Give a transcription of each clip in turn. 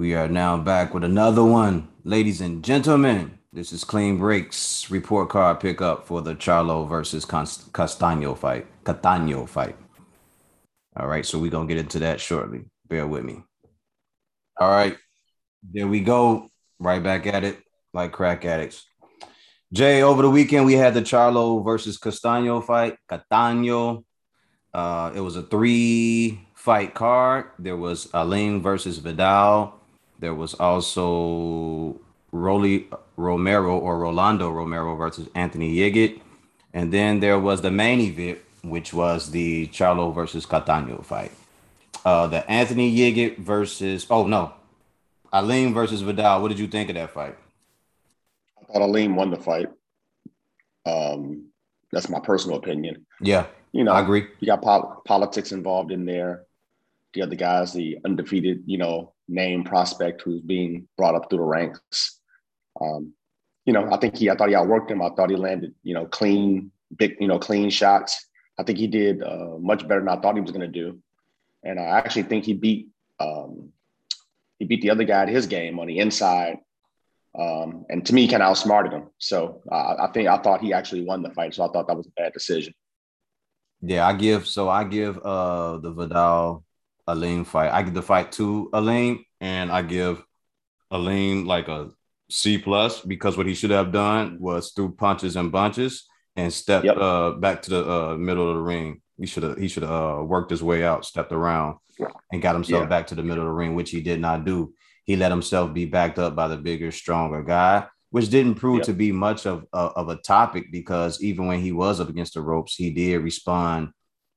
We are now back with another one, ladies and gentlemen. This is Clean Breaks report card pickup for the Charlo versus Castaño fight. Castaño fight. All right, so we're gonna get into that shortly. Bear with me. All right, there we go. Right back at it, like crack addicts. Jay, over the weekend we had the Charlo versus Castaño fight. Castaño. Uh, it was a three fight card. There was Aleem versus Vidal. There was also Rolly Romero or Rolando Romero versus Anthony Yigit. And then there was the main event, which was the Charlo versus Castaño fight. Uh, the Anthony Yigit versus, oh no, Aleem versus Vidal. What did you think of that fight? I thought Aleem won the fight. Um, that's my personal opinion. Yeah, you know, I agree. You got pol- politics involved in there. The other guys, the undefeated, you know, name prospect who's being brought up through the ranks. Um, you know, I think he, I thought he outworked him. I thought he landed, you know, clean, big, you know, clean shots. I think he did uh, much better than I thought he was going to do. And I actually think he beat, um, he beat the other guy at his game on the inside. Um, and to me, kind of outsmarted him. So uh, I think I thought he actually won the fight. So I thought that was a bad decision. Yeah, I give so I give uh the Vidal Aleem fight. I give the fight to Aleem, and I give Aleem like a C plus because what he should have done was threw punches and bunches and stepped yep. uh, back to the uh, middle of the ring. He should have he should have uh, worked his way out, stepped around, and got himself yeah. back to the middle of the ring, which he did not do. He let himself be backed up by the bigger, stronger guy, which didn't prove yep. to be much of, of, of a topic because even when he was up against the ropes, he did respond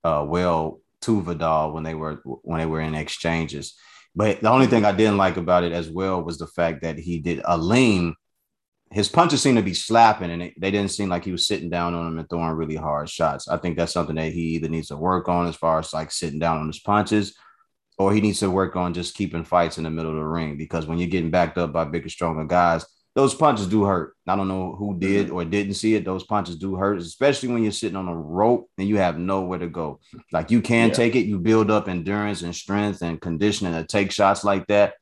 uh, well to Vidal when they were when they were in exchanges. But the only thing I didn't like about it as well was the fact that he did a lean. His punches seemed to be slapping, and it, they didn't seem like he was sitting down on them and throwing really hard shots. I think that's something that he either needs to work on as far as like sitting down on his punches, or he needs to work on just keeping fights in the middle of the ring. Because when you're getting backed up by bigger, stronger guys, those punches do hurt. I don't know who did mm-hmm. or didn't see it. Those punches do hurt, especially when you're sitting on a rope and you have nowhere to go. Like you can yeah. take it, you build up endurance and strength and conditioning to take shots like that,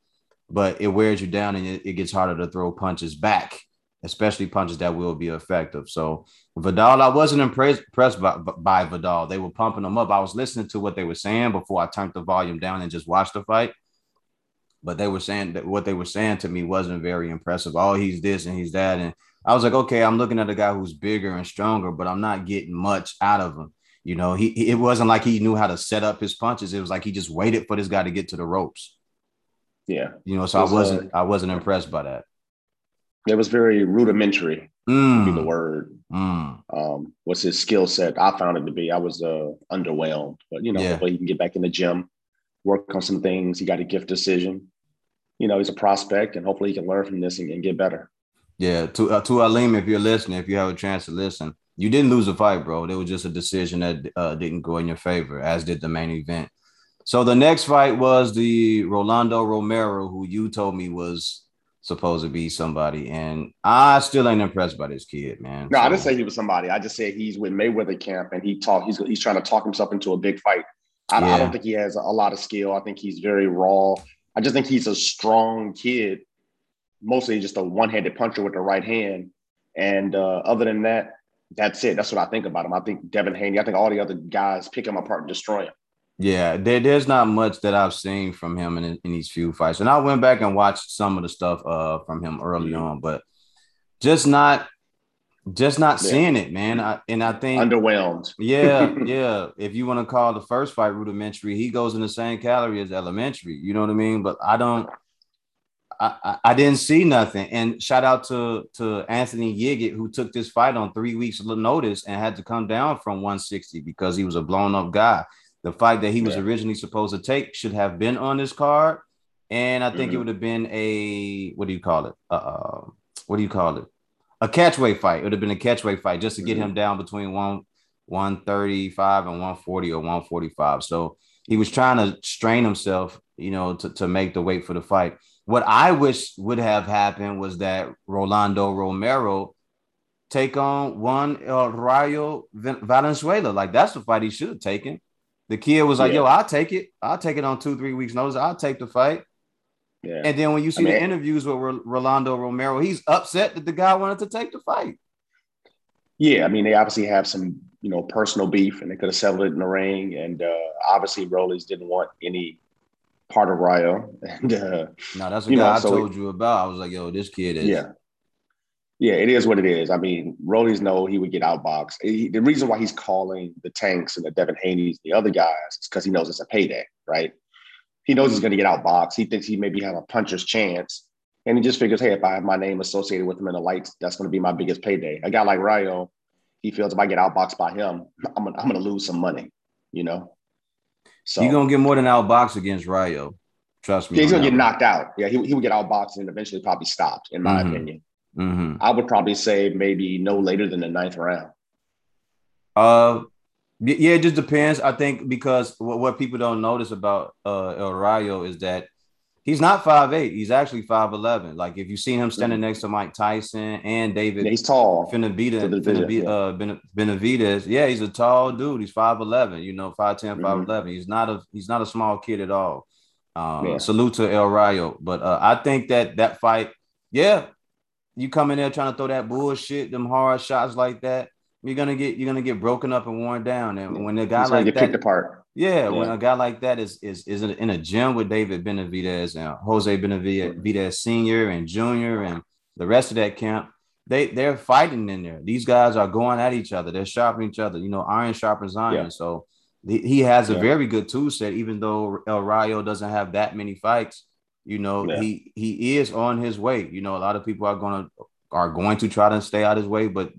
but it wears you down and it, it gets harder to throw punches back, especially punches that will be effective. So Vidal, I wasn't impressed, impressed by, by Vidal. They were pumping him up. I was listening to what they were saying before I turned the volume down and just watched the fight but they were saying that what they were saying to me wasn't very impressive. Oh, he's this and he's that. And I was like, okay, I'm looking at a guy who's bigger and stronger, but I'm not getting much out of him. You know, he it wasn't like he knew how to set up his punches. It was like he just waited for this guy to get to the ropes. Yeah. You know, so I wasn't uh, I wasn't impressed by that. It was very rudimentary, mm. be the word. Mm. Um, what's his skill set? I found it to be. I was uh, underwhelmed, but you know, yeah. he can get back in the gym, work on some things. He got a gift decision you know, he's a prospect and hopefully he can learn from this and, and get better. Yeah, to uh, to Aleem, if you're listening, if you have a chance to listen, you didn't lose a fight, bro. It was just a decision that uh, didn't go in your favor, as did the main event. So the next fight was the Rolando Romero, who you told me was supposed to be somebody, and I still ain't impressed by this kid, man. No, so. I didn't say he was somebody. I just said he's with Mayweather camp, and he talk. He's he's trying to talk himself into a big fight. I, yeah. I don't think he has a lot of skill. I think he's very raw. I just think he's a strong kid, mostly just a one-handed puncher with the right hand. And uh, other than that, that's it. That's what I think about him. I think Devin Haney, I think all the other guys pick him apart and destroy him. Yeah, there, there's not much that I've seen from him in, in these few fights. And I went back and watched some of the stuff uh, from him early mm-hmm. on, but just not just not yeah. seeing it, man. I, and I think underwhelmed. yeah, yeah. If you want to call the first fight rudimentary, he goes in the same calorie as elementary. You know what I mean? But I don't. I, I, I didn't see nothing. And shout out to to Anthony Yigit who took this fight on three weeks notice and had to come down from 160 because he was a blown up guy. The fight that he was yeah. originally supposed to take should have been on this card, and I think mm-hmm. it would have been a what do you call it? Uh, what do you call it? A catchweight fight. It would have been a catchweight fight just to get mm-hmm. him down between one 135 and 140 or 145. So he was trying to strain himself, you know, to, to make the weight for the fight. What I wish would have happened was that Rolando Romero take on one El Rayo Valenzuela. Like that's the fight he should have taken. The kid was like, yeah. "Yo, I'll take it. I'll take it on two, three weeks notice. I'll take the fight." Yeah. And then when you see I mean, the interviews with Rolando Romero, he's upset that the guy wanted to take the fight. Yeah, I mean, they obviously have some, you know, personal beef, and they could have settled it in the ring. And uh, obviously, Rollies didn't want any part of Rayo. And uh, no, that's know, I so told you about. I was like, yo, this kid is. Yeah. Yeah, it is what it is. I mean, Rollies know he would get outboxed. He, the reason why he's calling the Tanks and the Devin Haney's, the other guys, is because he knows it's a payday, right? He knows he's going to get outboxed. He thinks he maybe have a puncher's chance. And he just figures, hey, if I have my name associated with him in the lights, that's going to be my biggest payday. A guy like Rayo, he feels if I get outboxed by him, I'm, I'm going to lose some money, you know? So you're gonna get more than outboxed against Rayo. Trust me. Yeah, he's gonna get knocked out. Yeah, he, he would get outboxed and eventually probably stopped, in my mm-hmm. opinion. Mm-hmm. I would probably say maybe no later than the ninth round. Uh yeah, it just depends. I think because what, what people don't notice about uh El Rayo is that he's not five eight. He's actually 5'11. Like if you see him standing mm-hmm. next to Mike Tyson and David, yeah, he's tall. Benavidez, Benavidez, uh, Benavidez. Yeah, he's a tall dude. He's 5'11, you know, 5'10, 5'11. Mm-hmm. He's not a he's not a small kid at all. Um, yeah. salute to El Rayo. But uh, I think that that fight, yeah, you come in there trying to throw that bullshit, them hard shots like that, you're gonna get you're gonna get broken up and worn down. And when a guy like that, picked apart yeah, yeah, when a guy like that is is is in a gym with David Benavidez and Jose Benavidez Senior and Junior and the rest of that camp, they they're fighting in there. These guys are going at each other. They're sharpening each other. You know, iron sharpens iron. Yeah. So he has a yeah. very good tool set. Even though El Rayo doesn't have that many fights, you know, he he is on his way. You know, a lot of people are gonna are going to try to stay out his way, but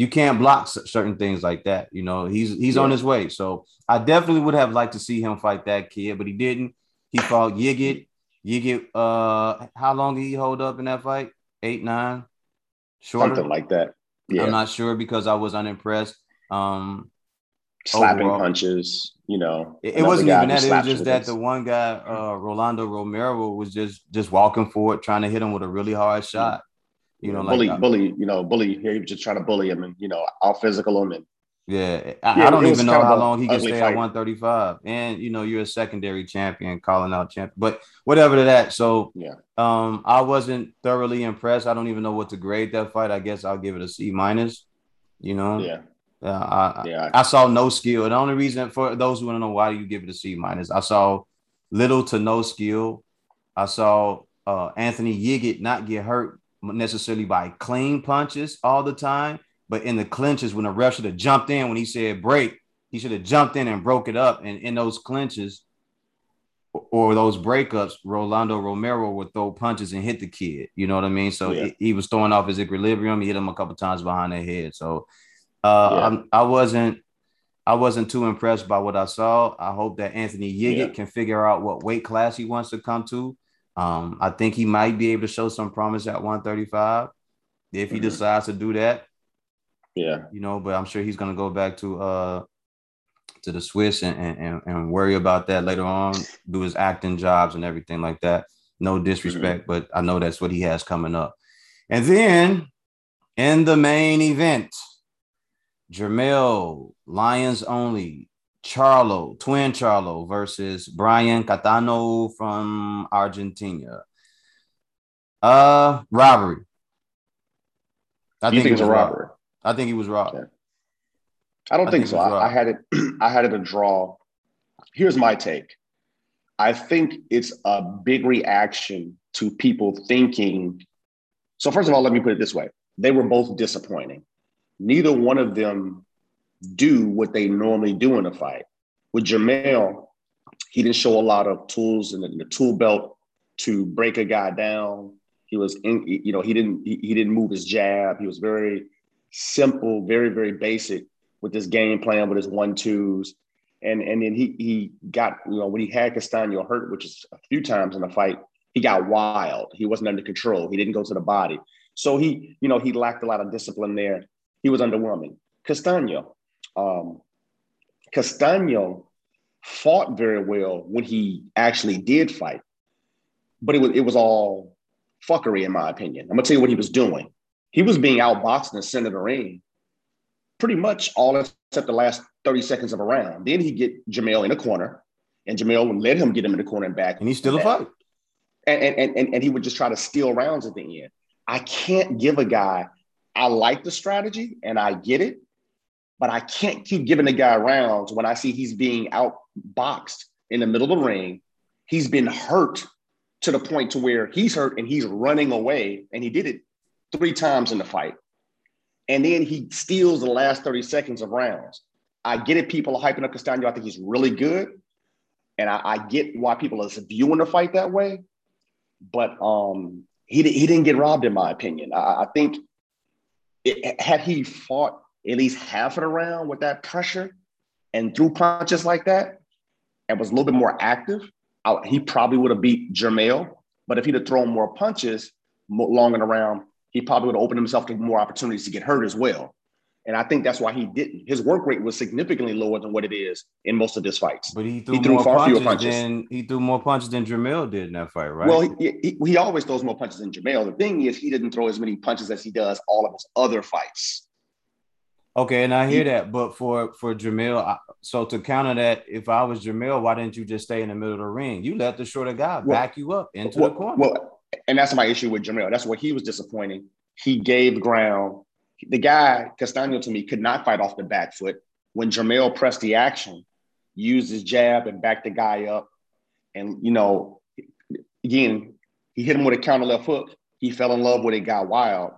you can't block certain things like that. You know, he's he's yeah. on his way. So I definitely would have liked to see him fight that kid, but he didn't. He fought Yigit. Yigit, uh, how long did he hold up in that fight? Eight, nine, shorter? something like that. Yeah, I'm not sure because I was unimpressed. Um, slapping overall. punches, you know. It, it wasn't even that. It was just that the one guy, uh, Rolando Romero, was just just walking forward, trying to hit him with a really hard shot. You know, bully, like, uh, bully, you know, bully. He was just trying to bully him and you know, out physical him and. Yeah, I, yeah, I don't even know how long he can stay fight. at 135. And you know, you're a secondary champion, calling out champ, but whatever to that. So yeah, um, I wasn't thoroughly impressed. I don't even know what to grade that fight. I guess I'll give it a C minus. You know, yeah. Uh, I, yeah. I, I saw no skill. The only reason for those who want to know why do you give it a C minus, I saw little to no skill. I saw uh, Anthony Yigit not get hurt necessarily by clean punches all the time, but in the clinches when the ref should have jumped in when he said break, he should have jumped in and broke it up. And in those clinches or those breakups, Rolando Romero would throw punches and hit the kid. You know what I mean? So yeah. he, he, was throwing off his equilibrium. He hit him a couple times behind the head. So uh, yeah. I wasn't. I wasn't too impressed by what I saw. I hope that Anthony Yigit yeah. can figure out what weight class he wants to come to. Um, I think he might be able to show some promise at 135 if he mm-hmm. decides to do that. Yeah, you know, but I'm sure he's gonna go back to uh to the Swiss and, and, and worry about that later on, do his acting jobs and everything like that. No disrespect, mm-hmm. but I know that's what he has coming up. And then in the main event, Jermell, Lions only, Charlo, twin Charlo versus Brian Castaño from Argentina. Uh, robbery. I you think, think it was a robbery. Robbed. I think he was robbed. Okay. I don't I think, think so. I, I had it. I had it a draw. Here's my take. I think it's a big reaction to people thinking. So first of all, let me put it this way: they were both disappointing. Neither one of them do what they normally do in a fight. With Jermell, he didn't show a lot of tools in the, in the tool belt to break a guy down. He was, in, you know, he didn't he, he didn't move his jab. He was very simple, very very basic with this game plan with his one twos. And and then he he got you know when he had Castaño hurt, which is a few times in the fight, he got wild. He wasn't under control. He didn't go to the body. So he you know he lacked a lot of discipline there. He was underwhelming. Castaño, um, Castaño fought very well when he actually did fight, but it was it was all fuckery in my opinion. I'm gonna tell you what he was doing. He was being outboxed in the center of the ring, pretty much all except the last 30 seconds of a round. Then he get Jermell in a corner, and would let him get him in the corner and back. And he's still a fight. and, and, and, and he would just try to steal rounds at the end. I can't give a guy, I like the strategy and I get it, but I can't keep giving the guy rounds when I see he's being outboxed in the middle of the ring. He's been hurt to the point to where he's hurt and he's running away. And he did it three times in the fight. And then he steals the last 30 seconds of rounds. I get it. People are hyping up Castaño. I think he's really good. And I, I get why people are viewing the fight that way. But um, he, he didn't get robbed, in my opinion. I, I think it, had he fought at least half of the round with that pressure and threw punches like that and was a little bit more active, I, he probably would have beat Jermell. But if he'd have thrown more punches long in the round, he probably would have opened himself to more opportunities to get hurt as well. And I think that's why he didn't. His work rate was significantly lower than what it is in most of his fights. But he threw, he threw more punches, punches, than he threw more punches than Jermell did in that fight, right? Well, he, he, he, always throws more punches than Jermell. The thing is, he didn't throw as many punches as he does all of his other fights. Okay, and I hear that, but for for Jermell, so to counter that, if I was Jermell, why didn't you just stay in the middle of the ring? You let the shorter guy well, back you up into well, the corner. Well, and that's my issue with Jermell. That's what he was disappointing. He gave ground the guy Castaño to me could not fight off the back foot. When Jermell pressed the action, used his jab and backed the guy up, and you know, again, he hit him with a counter left hook. He fell in love with it, got wild.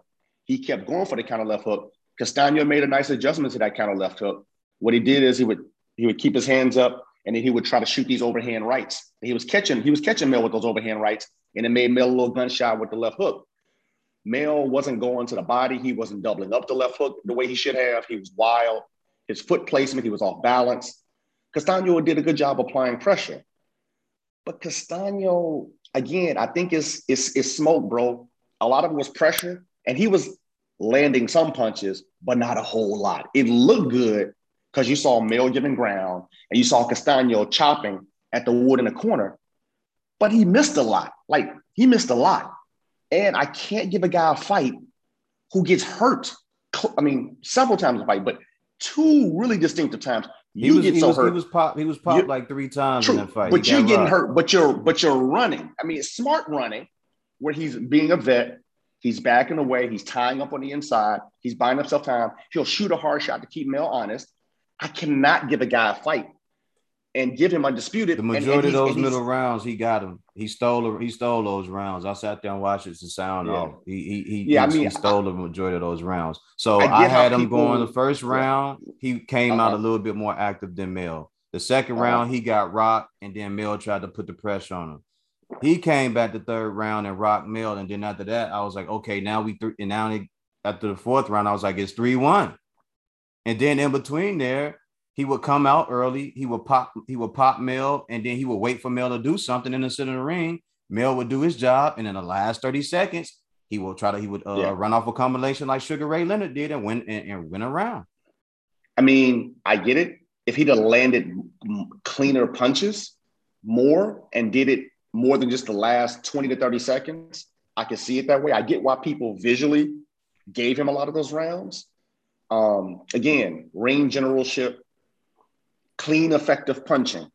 He kept going for the counter left hook. Castaño made a nice adjustment to that counter left hook. What he did is he would he would keep his hands up and then he would try to shoot these overhand rights. And he was catching he was catching Mel with those overhand rights, and it made Mel a little gunshot with the left hook. Mel wasn't going to the body. He wasn't doubling up the left hook the way he should have. He was wild. His foot placement, he was off balance. Castaño did a good job applying pressure. But Castaño, again, I think it's, it's, it's smoke, bro. A lot of it was pressure, and he was landing some punches, but not a whole lot. It looked good because you saw Mel giving ground and you saw Castaño chopping at the wood in the corner, but he missed a lot. Like he missed a lot. And I can't give a guy a fight who gets hurt. I mean, several times a fight, but two really distinctive times. You was, get so was, hurt. He was popped. He was popped like three times true, in that fight. But you're getting hurt. But you're but you're running. I mean, it's smart running, where he's being a vet. He's backing away. He's tying up on the inside. He's buying himself time. He'll shoot a hard shot to keep Mel honest. I cannot give a guy a fight and give him undisputed. The majority and, and of those middle rounds, he got him. He stole. He stole those rounds. I sat there and watched it to sound yeah. off. He he he, yeah, he, I mean, he stole I, the majority of those rounds. So I, I had him people, going the first round. He came uh-huh. out a little bit more active than Mel. The 2nd uh-huh. round, he got rocked, and then Mel tried to put the pressure on him. He came back the third round and rocked Mel, and then after that, I was like, okay, now we three. And now after the fourth round, I was like, it's three one. And then in between there, he would come out early. He would pop. He would pop Mel, and then he would wait for Mel to do something in the center of the ring. Mel would do his job, and in the last thirty seconds, he will try to. He would uh, yeah. run off a combination like Sugar Ray Leonard did, and win and, and win around. I mean, I get it. If he'd have landed cleaner punches more and did it more than just the last 20 to 30 seconds, I can see it that way. I get why people visually gave him a lot of those rounds. Um, again, ring generalship, clean, effective punching,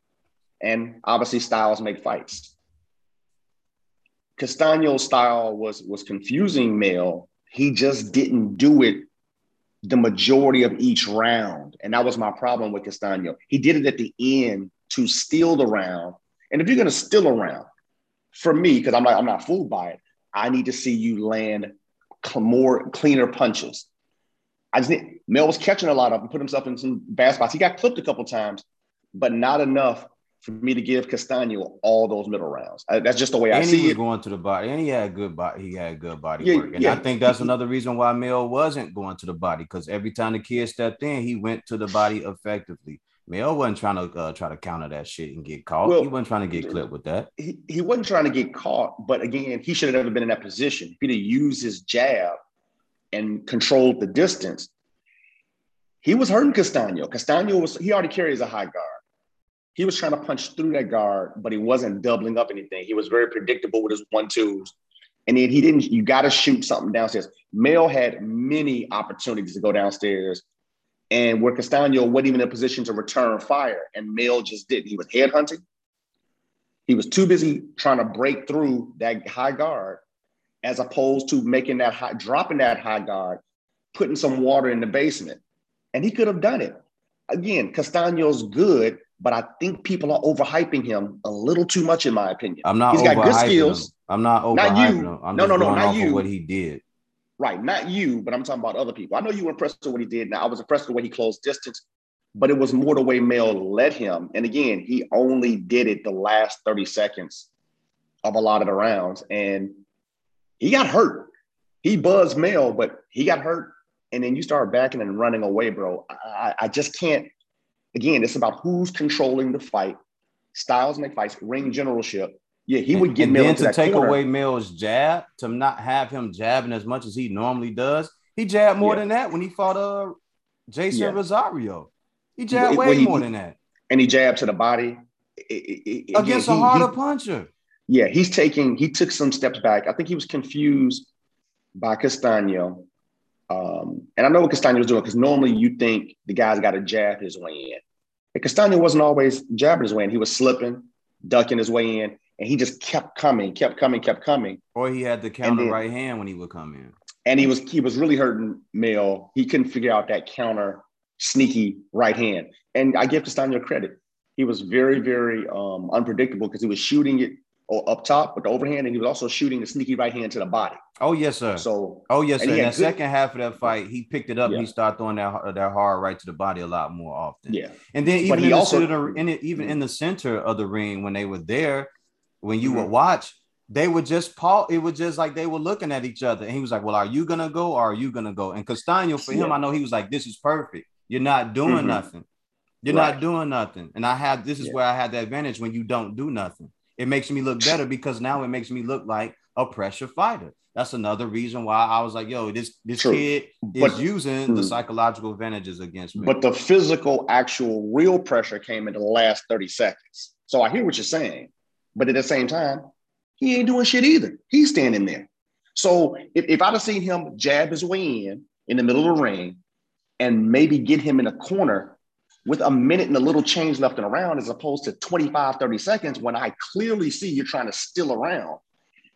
and obviously styles make fights. Castaño's style was was confusing Mel. He just didn't do it the majority of each round, and that was my problem with Castaño. He did it at the end to steal the round. And if you're going to steal around, for me, because I'm not I'm not fooled by it, I need to see you land more cleaner punches. I just need, Mel was catching a lot of them, put himself in some bad spots. He got clipped a couple times, but not enough for me to give Castaño all those middle rounds. I, that's just the way and I see he was it. Going to the body, and he had good body. He had good body yeah, work, and yeah. I think that's another reason why Mel wasn't going to the body because every time the kid stepped in, he went to the body effectively. Mel wasn't trying to uh, try to counter that shit and get caught. Well, he wasn't trying to get clipped with that. He, he wasn't trying to get caught, but again, he should have never been in that position. If he'd have used his jab and controlled the distance, he was hurting Castaño. Castaño was, he already carries a high guard. He was trying to punch through that guard, but he wasn't doubling up anything. He was very predictable with his one twos. And then he didn't, you got to shoot something downstairs. Mel had many opportunities to go downstairs. And where Castaño wasn't even in a position to return fire, and Mel just did. He was headhunting. He was too busy trying to break through that high guard as opposed to making that high, dropping that high guard, putting some water in the basement. And he could have done it. Again, Castaño's good, but I think people are overhyping him a little too much, in my opinion. I'm not. He's got good skills. Him. I'm not overhyping not you. him. I'm no, no, no, not you. what he did. Right, not you, but I'm talking about other people. I know you were impressed with what he did. Now I was impressed with the way he closed distance, but it was more the way Mel led him. And again, he only did it the last 30 seconds of a lot of the rounds, and he got hurt. He buzzed Mel, but he got hurt. And then you start backing and running away, bro. I, I just can't. Again, it's about who's controlling the fight. Styles make fights, ring generalship. Yeah, he would get and Mel then to take corner. away Mel's jab, to not have him jabbing as much as he normally does. He jabbed more yeah. than that when he fought uh Jeison yeah. Rosario. He jabbed way he, more than that. And he jabbed to the body. Against a harder he, puncher. Yeah, he's taking, he took some steps back. I think he was confused by Castaño. Um, and I know what Castaño was doing because normally you think the guy's got to jab his way in. But Castaño wasn't always jabbing his way in. He was slipping, ducking his way in and he just kept coming, kept coming, kept coming. Or he had the counter then, right hand when he would come in. And he was he was really hurting Mel. He couldn't figure out that counter sneaky right hand. And I give Castaño credit. He was very, very um, unpredictable because he was shooting it up top with the overhand, and he was also shooting the sneaky right hand to the body. Oh yes, sir. So oh yes, sir. In that good, second half of that fight, he picked it up. Yeah. and He started throwing that that hard right to the body a lot more often. Yeah, and then even in, also, the, in it, even in the center of the ring when they were there, when you mm-hmm. would watch, they would just Paul, it was just like they were looking at each other. And he was like, Well, are you gonna go or are you gonna go? And Castaño, for yeah. him, I know he was like, This is perfect. You're not doing mm-hmm. nothing. You're right. not doing nothing. And I have this is yeah. where I had the advantage when you don't do nothing. It makes me look better because now it makes me look like a pressure fighter. That's another reason why I was like, yo, this this True. kid but, is using the mm. psychological advantages against me. But the physical, actual, real pressure came in the last 30 seconds. So I hear what you're saying. But at the same time, he ain't doing shit either. He's standing there. So if, if I'd have seen him jab his way in in the middle of the ring and maybe get him in a corner with a minute and a little change left in around as opposed to 25, 30 seconds when I clearly see you're trying to still around,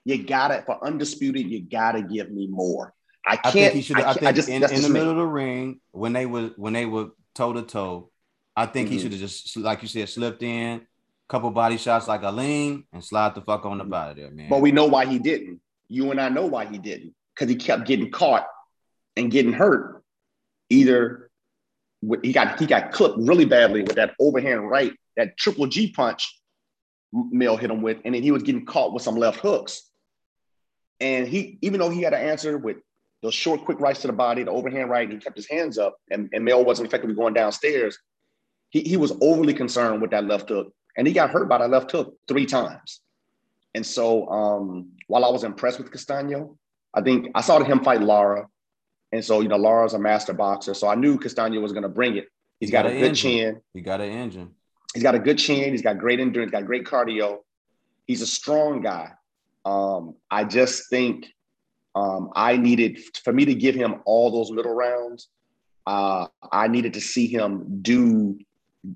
you gotta, for undisputed, you gotta give me more. I can't. I think he should. I, I, think I just in, in the middle of the ring when they were when they were toe to toe, I think mm-hmm. he should have just like you said slipped in, couple body shots like Aleem and slide the fuck on the body there, man. But we know why he didn't. You and I know why he didn't because he kept getting caught and getting hurt. Either he got he got clipped really badly with that overhand right, that triple G punch Mel hit him with, and then he was getting caught with some left hooks. And he, even though he had an answer with those short, quick rights to the body, the overhand right, he kept his hands up, and, and Mel wasn't effectively going downstairs. He, he was overly concerned with that left hook and he got hurt by that left hook three times. And so um, while I was impressed with Castaño, I think I saw him fight Lara. And so, you know, Lara's a master boxer. So I knew Castaño was going to bring it. He's he got, got a good engine. chin. He got an engine. He's got a good chin. He's got great endurance, got great cardio. He's a strong guy. Um, I just think um, I needed, for me to give him all those middle rounds, uh, I needed to see him do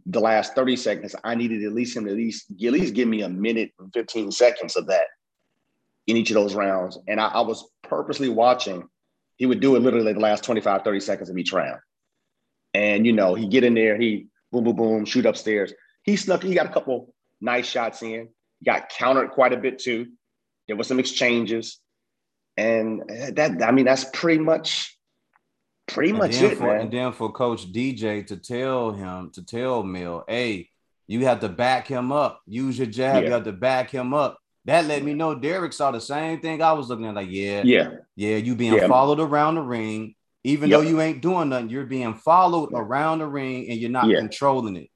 the last 30 seconds, I needed at least him to at least, at least give me a minute and 15 seconds of that in each of those rounds. And I, I was purposely watching. He would do it literally the last 25, 30 seconds of each round. And, you know, he get in there, he boom, boom, boom, shoot upstairs. He snuck, he got a couple nice shots in. He got countered quite a bit too. There was some exchanges. And that, I mean, that's pretty much Pretty and much it, for, man. And then for Coach DJ to tell him to tell Mel, hey, you have to back him up. Use your jab. Yeah. You have to back him up. That let me know Derek saw the same thing I was looking at. Like, yeah, yeah, yeah. You being yeah. followed around the ring, even yep. though you ain't doing nothing, you're being followed around the ring, and you're not yeah. controlling it.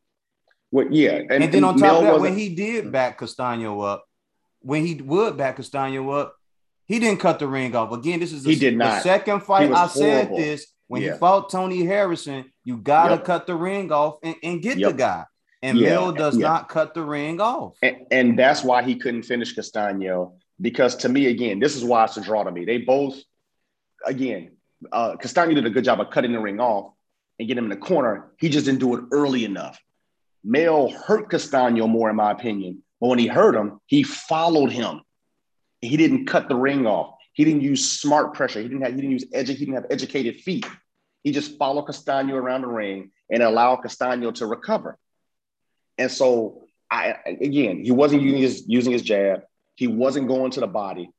Well, yeah, and, and then on top Mel of that, when he did back Castaño up, when he would back Castaño up, he didn't cut the ring off. Again, this is the, he did not. the second fight I said this. When yeah. he fought Tony Harrison, you gotta yep. cut the ring off and, and get yep. the guy. And yeah. Mel does yeah. not cut the ring off. And, and, that's why he couldn't finish Castaño. Because to me, again, this is why it's a draw to me. They both, again, uh, Castaño did a good job of cutting the ring off and getting him in the corner. He just didn't do it early enough. Mel hurt Castaño more, in my opinion, But when he hurt him, he followed him. He didn't cut the ring off. He didn't use smart pressure. He didn't have, he didn't use edu- he didn't have educated feet. He just followed Castano around the ring and allowed Castano to recover. And so I again, he wasn't using his using his jab. He wasn't going to the body,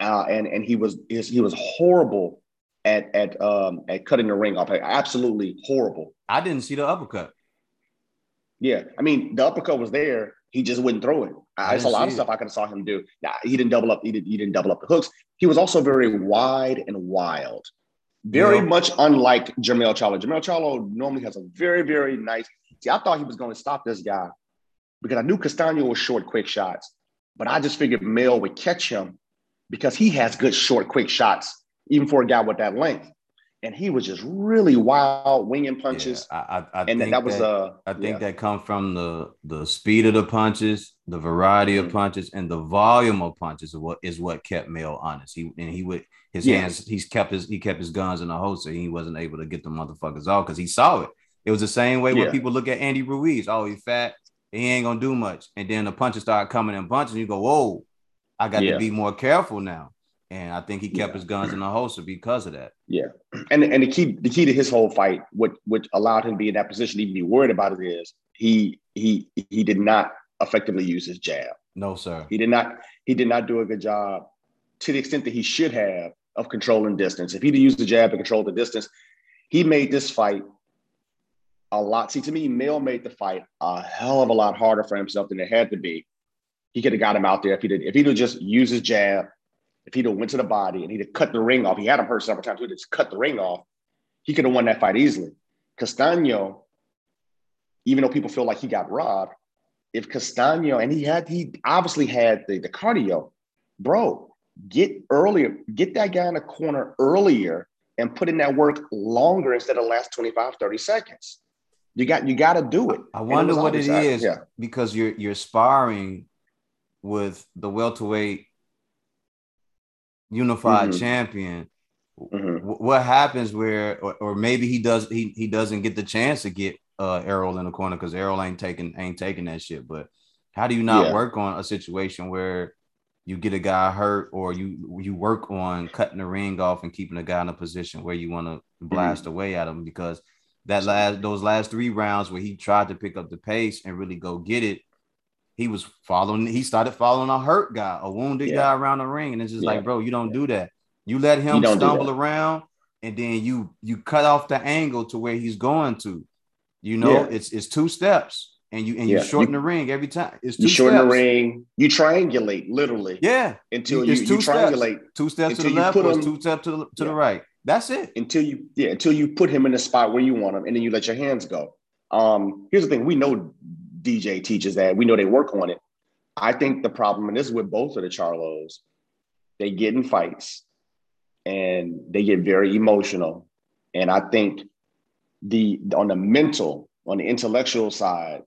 uh, and and he was his, he was horrible at at um, at cutting the ring off. Absolutely horrible. I didn't see the uppercut. Yeah, I mean the uppercut was there. He just wouldn't throw it. There's a lot of stuff I could have saw him do. He didn't double up. He, did, he didn't double up the hooks. He was also very wide and wild, very yeah. much unlike Jermell Charlo. Jermell Charlo normally has a very very nice. See, I thought he was going to stop this guy because I knew Castano was short, quick shots, but I just figured Mel would catch him because he has good short, quick shots, even for a guy with that length. And he was just really wild, winging punches. Yeah, I, I, I and think that was uh, I think yeah. that come from the the speed of the punches, the variety of mm-hmm. punches, and the volume of punches. Is what is what kept Mel honest. He and he would his hands. He's kept his he kept his guns in the holster. He wasn't able to get the motherfuckers off because he saw it. It was the same way when people look at Andy Ruiz. Oh, he's fat he ain't gonna do much. And then the punches start coming and punching. You go, whoa, I got to be more careful now. And I think he kept yeah. his guns in the holster because of that. Yeah, and and the key the key to his whole fight, what what allowed him to be in that position, even be worried about it, is he he he did not effectively use his jab. No, sir. He did not. He did not do a good job to the extent that he should have of controlling distance. If he'd used the jab to control the distance, he made this fight a lot. See, to me, Mel made the fight a hell of a lot harder for himself than it had to be. He could have got him out there if he did. If he'd have just used his jab, if he'd have went to the body and he'd have cut the ring off. He had him hurt several times. He'd have just cut the ring off. He could have won that fight easily. Castano, even though people feel like he got robbed, if Castano and he had he obviously had the, the cardio, bro, get earlier, get that guy in the corner earlier and put in that work longer instead of last 25, 30 seconds. You got you got to do it. I wonder it what it is yeah. because you're you're sparring with the welterweight unified mm-hmm. champion. Mm-hmm. What happens where, or, or, maybe he does he he doesn't get the chance to get uh Errol in the corner because Errol ain't taking ain't taking that shit. But how do you not yeah. work on a situation where you get a guy hurt or you you work on cutting the ring off and keeping the guy in a position where you want to blast mm-hmm. away at him because that last those last three rounds where he tried to pick up the pace and really go get it, he was following. He started following a hurt guy, a wounded yeah. guy around the ring, and it's just yeah. like, bro, you don't do that. You let him stumble around, and then you you cut off the angle to where he's going to. You know, yeah. it's it's two steps. And you and you shorten you, the ring every time. It's two you shorten steps. the ring. You triangulate literally. Yeah. Until you, you, triangulate. Two steps to the left or two steps to the, to the right. That's it. Until you, yeah, until you put him in the spot where you want him, and then you let your hands go. Um, here's the thing: we know DJ teaches that. We know they work on it. I think the problem, and this is with both of the Charlos, they get in fights and they get very emotional. And I think the on the mental, on the intellectual side,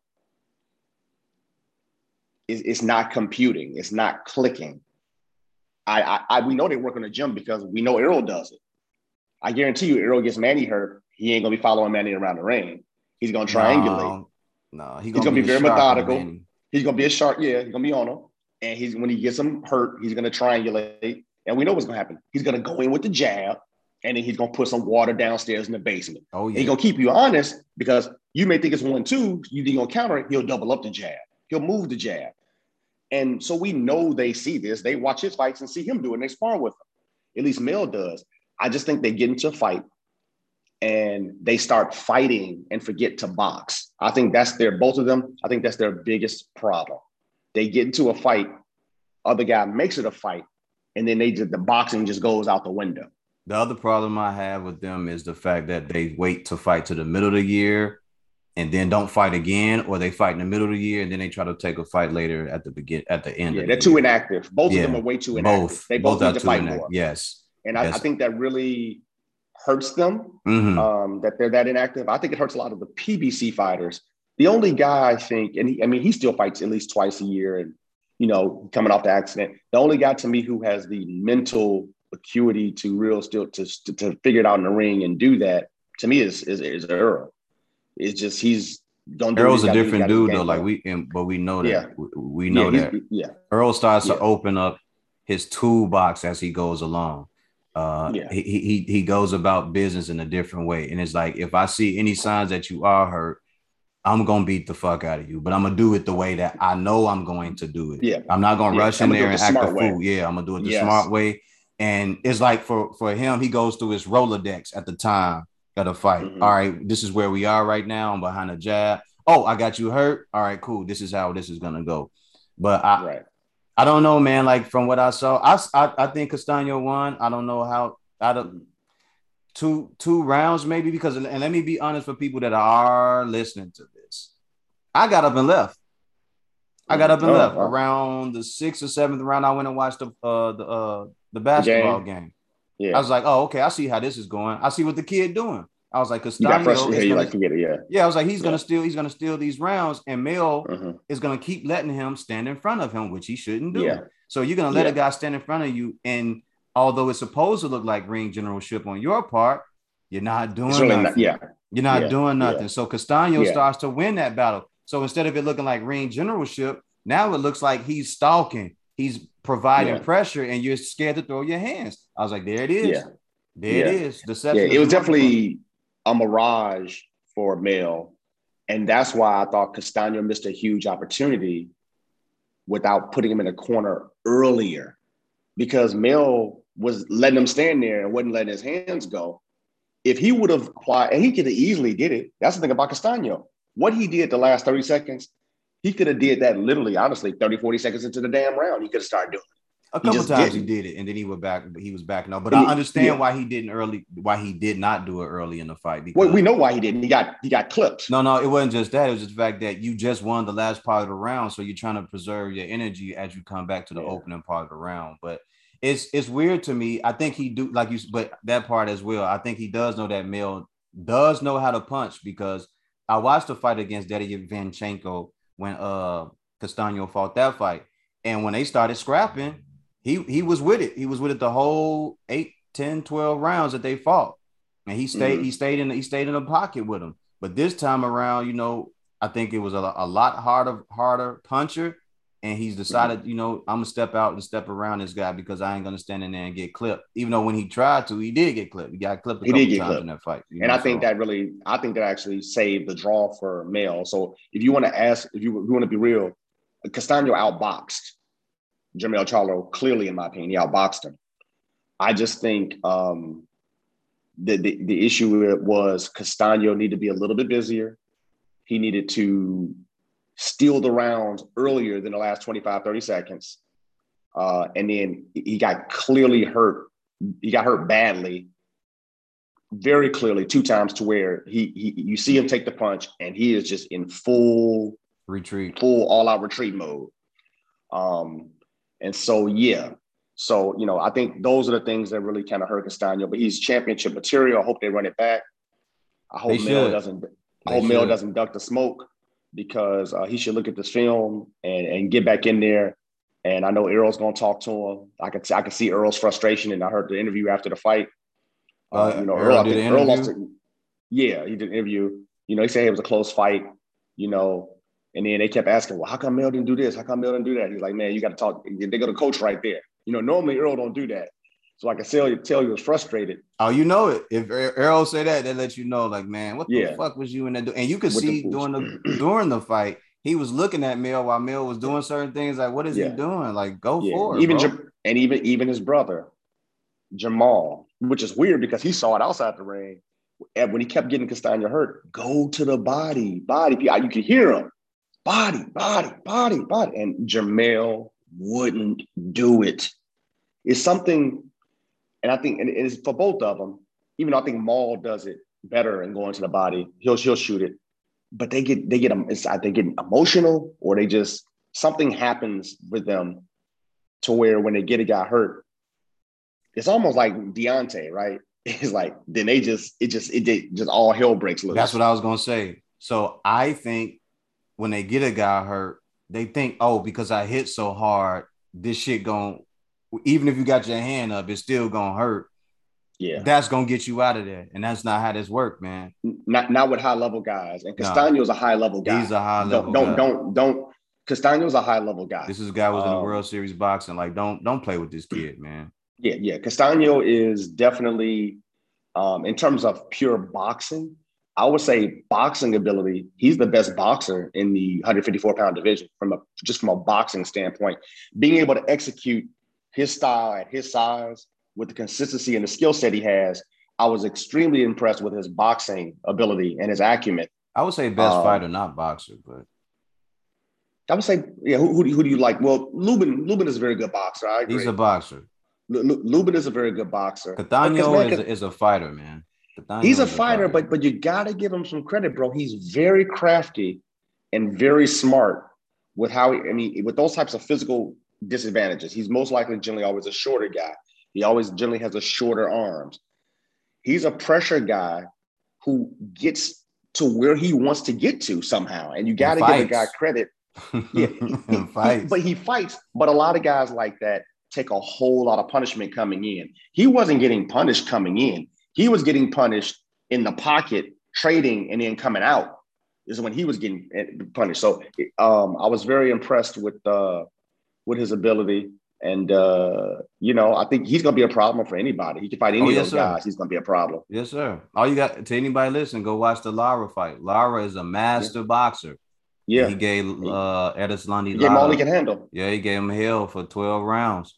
it's, it's not computing. It's not clicking. I, I, I we know they work on the gym because we know Errol does it. I guarantee you, Errol gets Manny hurt. He ain't gonna be following Manny around the ring. He's gonna triangulate. No, no he's gonna, be, be very methodical. He's gonna be a shark. Yeah, he's gonna be on him. And he's when he gets him hurt, he's gonna triangulate. And we know what's gonna happen. He's gonna go in with the jab, and then he's gonna put some water downstairs in the basement. Oh yeah. And he's gonna keep you honest because you may think it's one two. You think gonna counter it. He'll double up the jab. He'll move the jab. And so we know they see this. They watch his fights and see him do it. And they spar with him. At least Mel does. I just think they get into a fight and they start fighting and forget to box. I think that's their both of them. I think that's their biggest problem. They get into a fight, other guy makes it a fight, and then they just the boxing just goes out the window. The other problem I have with them is the fact that they wait to fight to the middle of the year and then don't fight again, or they fight in the middle of the year and then they try to take a fight later at the begin at the end. Yeah, they're too inactive. Both yeah. of them are way too inactive. Both. They both, both need to fight more. Yes. And I, I, think that really hurts them mm-hmm. um, that they're that inactive. I think it hurts a lot of the PBC fighters. The only guy I think, and he, I mean, he still fights at least twice a year, and you know, coming off the accident. The only guy to me who has the mental acuity to real still to, to, to figure it out in the ring and do that to me is is, is Earl. It's just he's Don't do Earl's a different dude though. Like we, and, but we know that. Yeah. We, we know yeah, that. yeah, Earl starts Yeah. to open up his toolbox as he goes along. Uh, Yeah. he, he he goes about business in a different way, and it's like if I see any signs that you are hurt, I'm gonna beat the fuck out of you, but I'm gonna do it the way that I know I'm going to do it. yeah, I'm not gonna Yeah, rush I'm in there and the act a fool. Yeah, I'm gonna do it the Yes. smart way. And it's like for for him, he goes through his Rolodex at the time of the fight. Mhm. All right, this is where we are right now. I'm behind a jab. Oh, I got you hurt. All right, cool. This is how this is gonna go. But I, right. I don't know, man. Like from what I saw, I, I, I think Castano won. I don't know how out of two two rounds maybe because and let me be honest for people that are listening to this. I got up and left. I got up and Oh, left wow. around the sixth or seventh round. I went and watched the uh the uh the basketball game. Yeah, I was like, oh okay, I see how this is going. I see what the kid doing. I was like, you got Castano frustrated. is Yeah, gonna, like forget it. Yeah. yeah. I was like, he's Yeah. gonna steal. He's gonna steal these rounds, and Mel Mhm. is going to keep letting him stand in front of him, which he shouldn't do. Yeah. So you're going to let Yeah. a guy stand in front of you, and although it's supposed to look like ring generalship on your part, you're not doing really nothing. not, yeah. You're not Yeah. doing Yeah. nothing. So Castano Yeah. starts to win that battle. So instead of it looking like ring generalship, now it looks like he's stalking. He's providing Yeah. pressure, and you're scared to throw your hands. I was like, there it is. Yeah. There Yeah. it is. Yeah, Deception. it was is definitely a mirage for Mel. And that's why I thought Castano missed a huge opportunity without putting him in a corner earlier because Mel was letting him stand there and wasn't letting his hands go. If he would have applied, and he could have easily did it. That's the thing about Castano. What he did the last 30 seconds, he could have did that literally, honestly, 30, 40 seconds into the damn round. He could have started doing A couple just times he did it, and then he went back. He was back. No, but And I he- understand yeah. why he didn't early. Why he did not do it early in the fight. Because Well, we know why he didn't. He got he got clipped. no, no, it wasn't just that. It was just the fact that you just won the last part of the round, so you're trying to preserve your energy as you come back to the Yeah. opening part of the round. But it's it's weird to me. I think he do like you, but that part as well. I think he does know that Mill does know how to punch because I watched the fight against Daddy Vanchenko when uh Castano fought that fight, and when they started scrapping, he he was with it. He was with it the whole 8, 10, 12 rounds that they fought. And he stayed, Mhm. he stayed in he stayed in the pocket with him. But this time around, you know, I think it was a, a lot harder, harder puncher. And he's decided, you know, I'm gonna step out and step around this guy because I ain't gonna stand in there and get clipped. Even though when he tried to, he did get clipped. He got clipped a He couple did get times clipped. in that fight. you And I think so- that really, I think that actually saved the draw for Mel. So if you want to ask, if you, if you want to be real, Castano outboxed Jermell Charlo clearly, in my opinion, he outboxed him. I just think um, the, the the issue was Castano needed to be a little bit busier. He needed to steal the rounds earlier than the last 25, 30 seconds. Uh, and then he got clearly hurt. He got hurt badly very clearly two times to where he, he you see him take the punch and he is just in full retreat. full all out retreat mode. Um, and so yeah, so you know I think those are the things that really kind of hurt Castano. But he's championship material. I hope they run it back. I hope Mel doesn't. I hope Mel doesn't duck the smoke because uh, he should look at this film and and get back in there. And I know Earl's going to talk to him. I can I can see Earl's frustration, and I heard the interview after the fight. Uh, Uh, you know, Earl Earl, did Earl lost interview? it. Yeah, he did an interview. You know, he said it was a close fight. You know, and then they kept asking, "Well, how come Mel didn't do this? How come Mel didn't do that?" He's like, "Man, you got to talk. They got the coach right there." You know, normally Earl don't do that. So I can tell you, tell you was frustrated. Oh, you know it. If Earl say that, that lets you know, like, man, what the fuck was you in there doing? And you could the see fools- during the during the fight, he was looking at Mel while Mel was doing certain things. Like, what is Yeah. he doing? Like, go Yeah, for it. even bro. And even even his brother Jamal, which is weird because he saw it outside the ring. And when he kept getting Castaño hurt, go to the body, body. You can hear him, body, body, body, body. And Jamel wouldn't do it. It's something, and I think and it's for both of them. Even though I think Maul does it better and going to the body, he'll he'll shoot it. But they get they get it's they get emotional or they just something happens with them to where when they get a guy hurt, it's almost like Deontay, right? It's like then they just it just it did just all hell breaks loose. That's what I was gonna say. So I think when they get a guy hurt, they think, oh, because I hit so hard, this shit going even if you got your hand up, it's still gonna hurt. Yeah, that's gonna get you out of there, and that's not how this work, man. Not not with high level guys, and Castaño's a high level guy. He's a high level. Don't guy. don't don't. don't Castaño's a high level guy. This is a guy who was in the Um, World Series boxing. Like, don't don't play with this kid, man. Yeah, yeah. Castaño is definitely, um, in terms of pure boxing, I would say boxing ability. He's the best boxer in the 154 pound division from a just from a boxing standpoint. Being able to execute his style at his size with the consistency and the skill set he has, I was extremely impressed with his boxing ability and his acumen. I would say best Um, fighter, not boxer, but I would say, yeah. Who, who, do, who do you like? Well, Lubin Lubin is a very good boxer. I agree. he's a boxer. Lu- Lubin is a very good boxer. Man, is, is a fighter, man. He's a fighter, but but you got to give him some credit, bro. He's very crafty and very smart with how he, I mean with those types of physical disadvantages. He's most likely generally always a shorter guy. He always generally has a shorter arms. He's a pressure guy who gets to where he wants to get to somehow, and you got to give a guy credit. Yeah, He he- fights. but he fights. But a lot of guys like that take a whole lot of punishment coming in. He wasn't getting punished coming in. He was getting punished in the pocket, trading, and then coming out is when he was getting eh, punished. So um, I was very impressed with uh, with his ability. And uh, you know, I think he's gonna be a problem for anybody. He can fight any Oh, of yes, those sir. guys. He's gonna be a problem. yes, sir. All you got to anybody listen, go watch the Lara fight. Lara is a master boxer. Yeah, He gave uh Erislandy he gave him all he can handle. Yeah, he gave him hell for 12 rounds.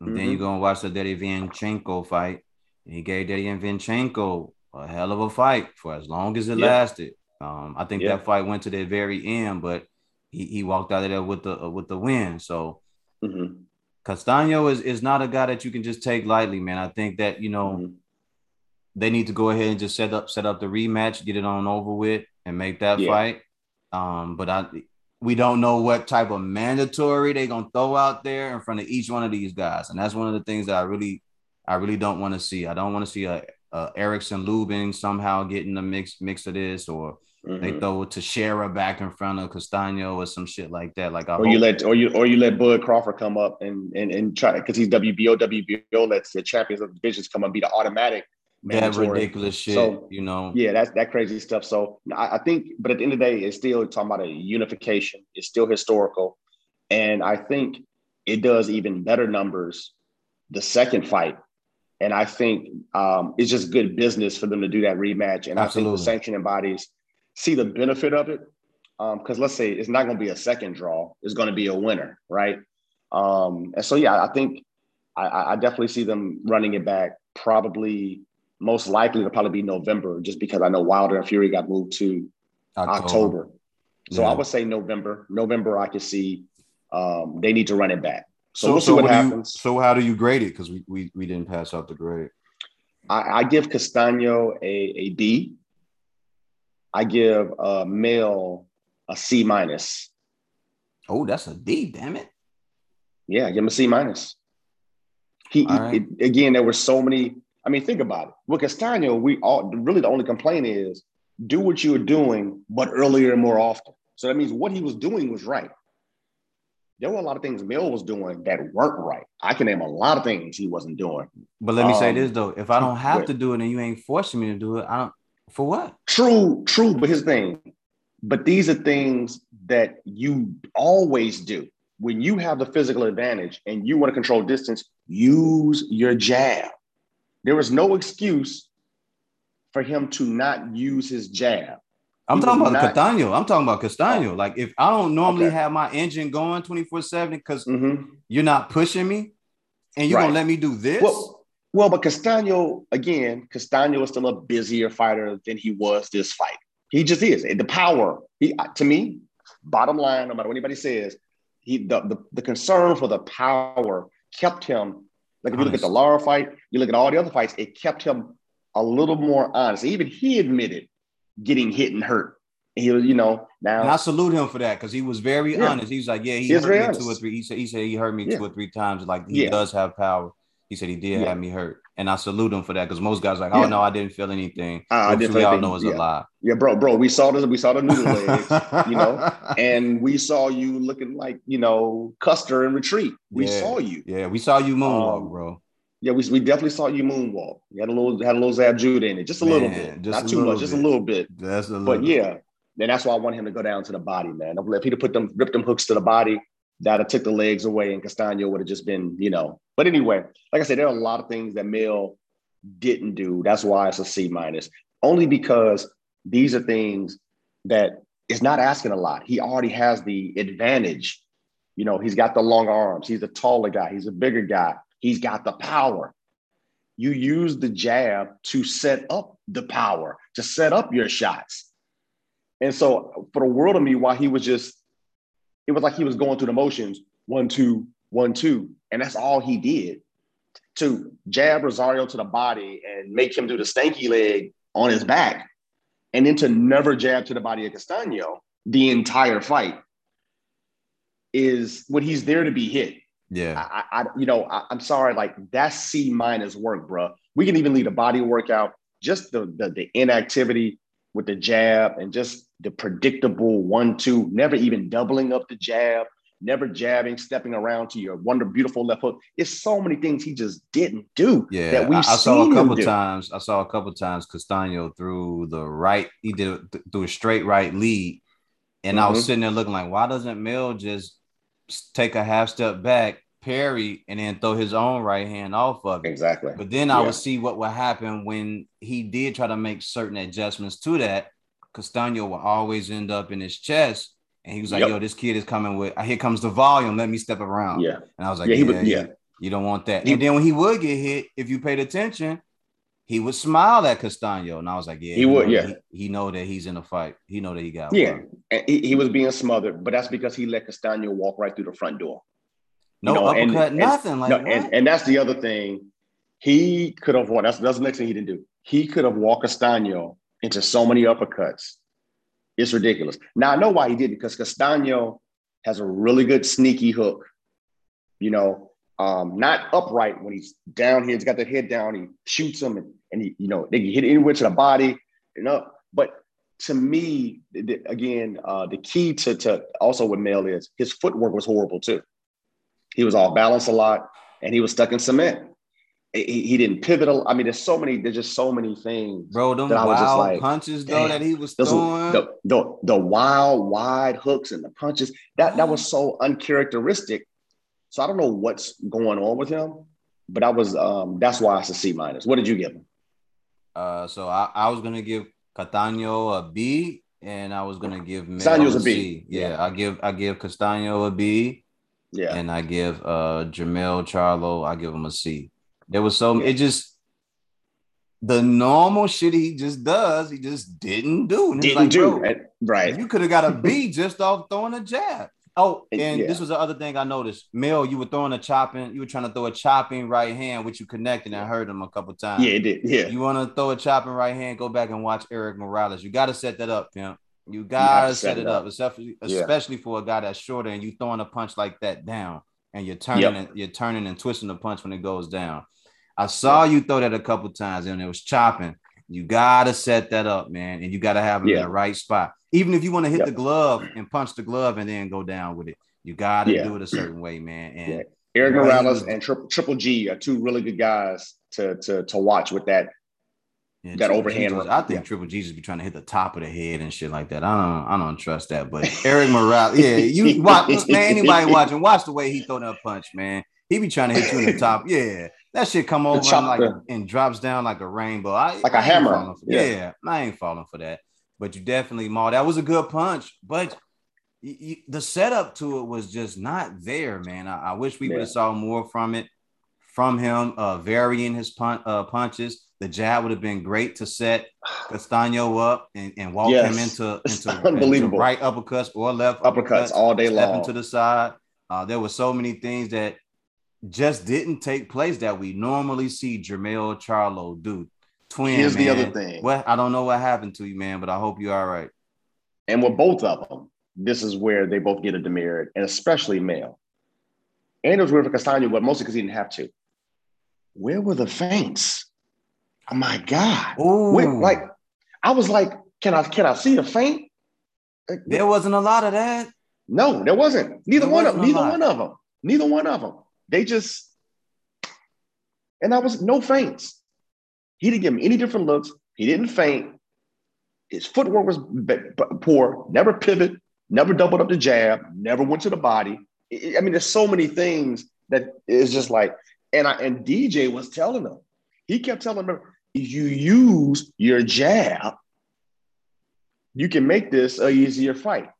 And then Mhm. you're gonna watch the Daddy Vinchenko fight. He gave Daddy Vinchenko a hell of a fight for as long as it Yeah. lasted. Um, I think Yeah. that fight went to the very end, but he, he walked out of there with the uh, with the win. So Mhm, Castaño is is not a guy that you can just take lightly, man. I think that you know mhm. they need to go ahead and just set up set up the rematch, get it on over with, and make that Yeah. fight. Um, but I we don't know what type of mandatory they're gonna throw out there in front of each one of these guys, and that's one of the things that I really I really don't want to see. I don't want to see a, a Erickson Lubin somehow getting the mix mix of this, or they Mhm. throw Teixeira back in front of Castaño or some shit like that. Like I Or you let or you or you let Bud Crawford come up and and and try because he's WBO WBO lets the champions of the divisions come and be the automatic that ridiculous shit, So, you know. Yeah, that's that crazy stuff. So I, I think, but at the end of the day, it's still talking about a unification. It's still historical, and I think it does even better numbers the second fight. And I think um, it's just good business for them to do that rematch. And I think the sanctioning bodies see the benefit of it. Because let's say it's not going to be a second draw; it's going to be a winner, right? Um, and so, yeah, I think I- I, definitely see them running it back. Probably, most likely, it'll probably be November, just because I know Wilder and Fury got moved to October. So I would say November. November, I could see um, they need to run it back. So, So, we'll so see what, what do you, happens. so how do you grade it? Because we, we we didn't pass out the grade. I, I give Castaño a, a B. I give uh, Mel a C minus. Oh, that's a D, damn it. Yeah, give him a C minus. He, right. it- again, there were so many. I mean, think about it. With Castaño, we all really the only complaint is do what you were doing, but earlier and more often. So that means what he was doing was right. There were a lot of things Mill was doing that weren't right. I can name a lot of things he wasn't doing. But let me say Um, this though: if I don't have to do it and you ain't forcing me to do it, I don't. For what? True, true, but his thing. But these are things that you always do. When you have the physical advantage and you want to control distance, use your jab. There is no excuse for him to not use his jab. I'm He talking about not- Castaño. I'm talking about Castaño. Like if I don't normally Okay. have my engine going 24 seven because Mhm. you're not pushing me, and you're Right. gonna let me do this. Well, well, but Castaño, again, Castaño is still a busier fighter than he was this fight. He just is. The power, he to me, bottom line, no matter what anybody says, he the, the, the concern for the power kept him. Like if you look at the Lara fight, you look at all the other fights, it kept him a little more honest. Even he admitted getting hit and hurt. He, was, you know, now and I salute him for that because he was very Yeah. honest. He was like, "Yeah, he He hurt me honest. two or three. He said he said he hurt me Yeah. two or three times. Like he does have power. He said he did have me hurt, and I salute him for that because most guys like, "Oh no, I didn't feel anything." I- I didn't feel anything. know is Yeah. a lie. yeah, bro, bro, we saw this, we saw the noodle legs. you know, and we saw you looking like you know Custer in retreat. We saw you. yeah, we saw you moonwalk, Um, bro. Yeah, we, we definitely saw you moonwalk. You had a little had a little Zab Judah in it, just a man, little bit, not too much, bit. just a little bit. That's a little. But yeah, and that's why I want him to go down to the body, man. If he'd have put them, ripped them hooks to the body, that'd have took the legs away, and Castaño would have just been, you know. But anyway, like I said, there are a lot of things that Mel didn't do. That's why it's a C minus. Only because these are things that is not asking a lot. He already has the advantage. You know, he's got the long arms. He's a taller guy. He's a bigger guy. He's got the power. You use the jab to set up the power, to set up your shots. And so for the world of me, while he was just, it was like he was going through the motions, one, two, one, two. And that's all he did to jab Rosario to the body and make him do the stanky leg on his back, and then to never jab to the body of Castaño the entire fight is when he's there to be hit. Yeah. I, I you know, I, am sorry, like that's C minus work, bro. We can even leave the body workout, just the, the the inactivity with the jab and just the predictable one, two, never even doubling up the jab, never jabbing, stepping around to your wonder beautiful left hook. It's so many things he just didn't do. Yeah, that we I, I saw a couple times. I saw a couple times Castaño through the right. He did through a straight right lead, and mm-hmm. I was mm-hmm. sitting there looking like, why doesn't Mill just take a half step back, parry, and then throw his own right hand off of it? Exactly. But then I would see what would happen when he did try to make certain adjustments to that. Castaño will always end up in his chest and he was like, yep. "Yo, this kid is coming with. Here comes the volume. Let me step around." Yeah. And I was like, "Yeah, yeah, yeah. You don't want that." He, and then when he would get hit, if you paid attention, he would smile at Castaño, and I was like, "Yeah, he would. Yeah, he, he, know that he's in a fight. He know that he got. Yeah, and he, he, was being smothered, but that's because he let Castaño walk right through the front door. No you know, uppercut, and, nothing. And, like, no, and, and that's the other thing. He could have. won. That's that's the next thing he didn't do. He could have walked Castaño into so many uppercuts it's ridiculous. Now I know why he did it because Castaño has a really good sneaky hook. You know, um, not upright when he's down here. He's got that head down. He shoots him, and, and he, you know, they can hit anywhere to the body. You know, but to me, the, again, uh, the key to to also with Mel is his footwork was horrible too. He was off balance a lot, and he was stuck in cement he, he didn't pivot. I mean, there's so many. There's just so many things. Bro, them that wild like, punches though that he was throwing. The, the, the wild wide hooks and the punches that that was so uncharacteristic. So I don't know what's going on with him, but I was um that's why it's a C minus. What did you give him? Uh, so I, I was gonna give Castaño a B, and I was gonna give Castaño's a B. C. Yeah, yeah, I give I give Castaño a B. Yeah, and I give uh Jermell Charlo I give him a C. There was so it just the normal shit he just does, he just didn't do. didn't like, do right. You could have got a B just off throwing a jab. Oh, and yeah. this was the other thing I noticed. Mel, you were throwing a chopping, you were trying to throw a chopping right hand, which you connected and hurt him a couple times. Yeah, it did. Yeah. You want to throw a chopping right hand, go back and watch Erik Morales. You got to set that up, pimp. You gotta you set, set, it up, up. especially especially yeah. for a guy that's shorter and you throwing a punch like that down and you're turning yep. and you're turning and twisting the punch when it goes down. I saw you throw that a couple times and it was chopping. You gotta set that up, man, and you gotta have it yeah. in the right spot. Even if you want to hit yep. the glove and punch the glove and then go down with it, you gotta yeah. do it a certain way, man. And yeah. Erik Morales and Triple, Triple G are two really good guys to to to watch with that yeah, that overhand. Was, I think yeah. Triple Jesus be trying to hit the top of the head and shit like that. I don't, I don't trust that. But Erik Morales, yeah, you watch, man. Anybody watching, watch the way he throw that punch, man. He be trying to hit you in the top. Yeah, that shit come over and like and drops down like a rainbow. I, like I a hammer. Yeah. yeah. I ain't falling for that. But you definitely, Maul, that was a good punch. But the setup to it was just not there, man. I, I wish we yeah. would have saw more from it, from him, uh, varying his pun- uh, punches. The jab would have been great to set Castaño up and, and walk yes. him into into, unbelievable into right uppercuts or left uppercuts, uppercuts all day long. to the side. Uh, there were so many things that just didn't take place that we normally see Jermell Charlo do. Twin, Here's man. the other thing. Well, I don't know what happened to you, man, but I hope you're all right. And with both of them, this is where they both get a demerit, and especially Mel. And it was weird for Castaño, but mostly because he didn't have to. Where were the feints? Oh my God. Where, like, I was like, can I can I see a feint? There wasn't a lot of that. No, there wasn't. Neither there one wasn't of neither lot. one of them. Neither one of them. They just And that was no feints. He didn't give him any different looks. He didn't feint. His footwork was poor, never pivot, never doubled up the jab, never went to the body. I mean, there's so many things that is just like, and I and DJ was telling him, he kept telling him, if you use your jab, you can make this a easier fight.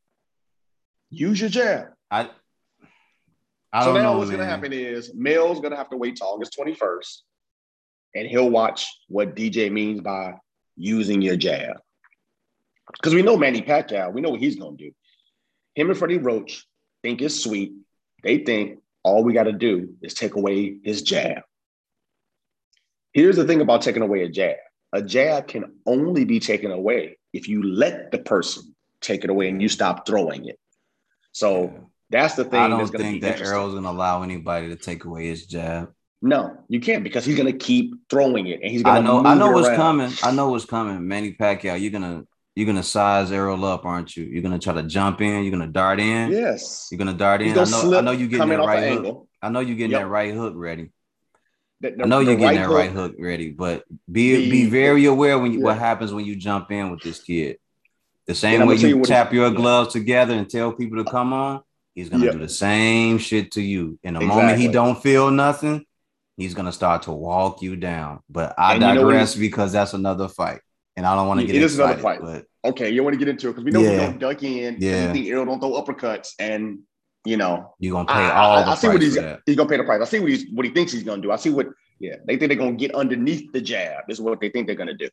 Use your jab. I, I so now know, what's going to happen is Mel's going to have to wait till August 21st, and he'll watch what DJ means by using your jab. Because we know Manny Pacquiao, we know what he's going to do. Him and Freddie Roach think it's sweet. They think all we got to do is take away his jab. Here's the thing about taking away a jab a jab can only be taken away if you let the person take it away and you stop throwing it. So that's the thing. I don't think that Errol's going to allow anybody to take away his jab. No, you can't because he's going to keep throwing it, and he's going to. I know. I know what's around. coming. I know what's coming. Manny Pacquiao, you're gonna you're gonna size Errol up, aren't you? You're gonna try to jump in. You're gonna dart in. Yes. You're gonna dart in. I know. I know you getting that right hook. Angle. I know you getting yep. that right hook ready. The, the, I know you're getting right that hook, right hook ready, but be the, be very aware when you, yeah. what happens when you jump in with this kid. The same way you, you tap your gloves together and tell people to come on, he's gonna yep. do the same shit to you. In the exactly. moment he don't feel nothing, he's gonna start to walk you down. But I and digress you know because that's another fight, and I don't want to get. It is another fight. But okay, you want to get into it because we know yeah. we don't duck in. Yeah, you think Errol don't throw uppercuts, and you know you're gonna pay I, all. I, I see what he's he's gonna pay the price. I see what he's what he thinks he's gonna do. I see what yeah they think they're gonna get underneath the jab. This is what they think they're gonna do.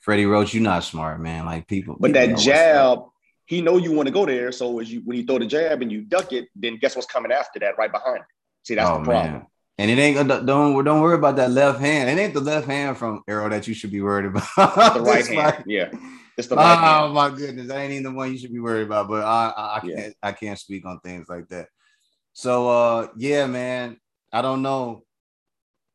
Freddie Roach, you're not smart, man. Like people, but people that jab. He know you want to go there, so as you when you throw the jab and you duck it, then guess what's coming after that, right behind it. See, that's oh, the problem. Man. And it ain't don't don't worry about that left hand. It ain't the left hand from Errol that you should be worried about. the right hand, like, yeah. It's the right oh hand. my goodness, that ain't even the one you should be worried about. But I I, I can't I can't speak on things like that. So uh yeah, man, I don't know.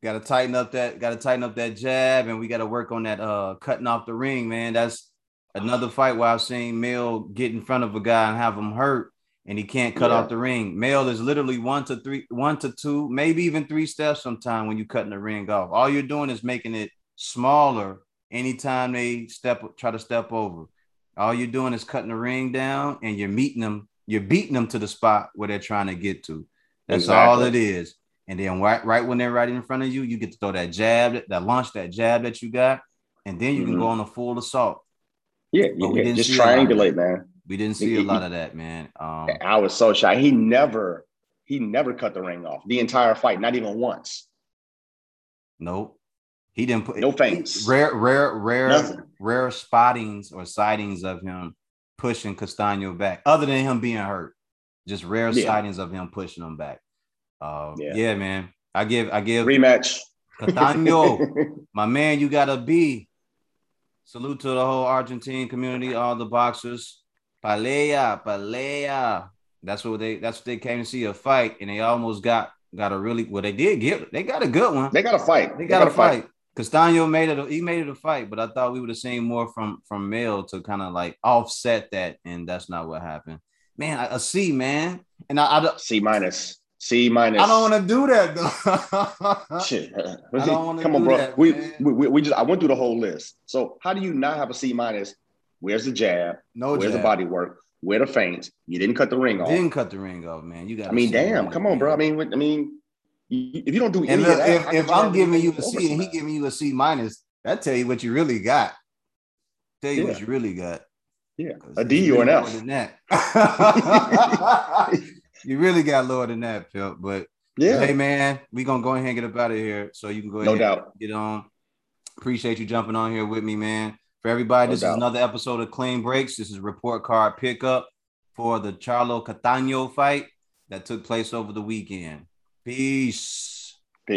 Got to tighten up that got to tighten up that jab, and we got to work on that uh cutting off the ring, man. That's another fight where I've seen Mel get in front of a guy and have him hurt and he can't cut yeah. off the ring. Mel is literally one to three, one to two, maybe even three steps sometime when you're cutting the ring off. All you're doing is making it smaller anytime they step try to step over. All you're doing is cutting the ring down and you're meeting them, you're beating them to the spot where they're trying to get to. That's exactly. all it is. And then right, right when they're right in front of you, you get to throw that jab, that launch, that jab that you got, and then you mm-hmm. can go on a full assault. Yeah, yeah, just triangulate, man. We didn't see a lot of that, man. Um, I was so shy. He never, he never cut the ring off the entire fight, not even once. Nope. He didn't put no feints. Rare, rare, rare, Nothing. rare spottings or sightings of him pushing Castaño back, other than him being hurt. Just rare yeah. sightings of him pushing him back. Uh, yeah. yeah, man. I give, I give rematch. Castaño, my man, you gotta be. Salute to the whole Argentine community, all the boxers. Pelea, Palea. That's what they that's what they came to see a fight, and they almost got got a really well. They did get they got a good one. They got a fight. They got, they got a fight. fight. Castaño made it. He made it a fight, but I thought we would have seen more from from Mel to kind of like offset that, and that's not what happened. Man, a C, man, and I, I C minus. C minus. I don't want to do that though. Shit. I don't Come on, bro. That, we, we, we just I went through the whole list. So how do you not have a C minus Where's the jab? No Where's jab. the body work? Where the feints? You didn't cut the ring off. Didn't cut the ring off, man. You got. I mean, damn. Come on, bro. I mean, I mean, if you don't do any look, of that, if, if I'm giving you a C and he giving you a C minus, that tell you what you really got. Tell you yeah. what you really got. Yeah, a D or an F. Than that. you really got lower than that, Phil. But yeah, hey man, we gonna go ahead and get up out of here so you can go no ahead doubt. get on. Appreciate you jumping on here with me, man. For everybody, no this doubt. is another episode of Clean Breaks. This is report card pickup for the Charlo Castaño fight that took place over the weekend. Peace.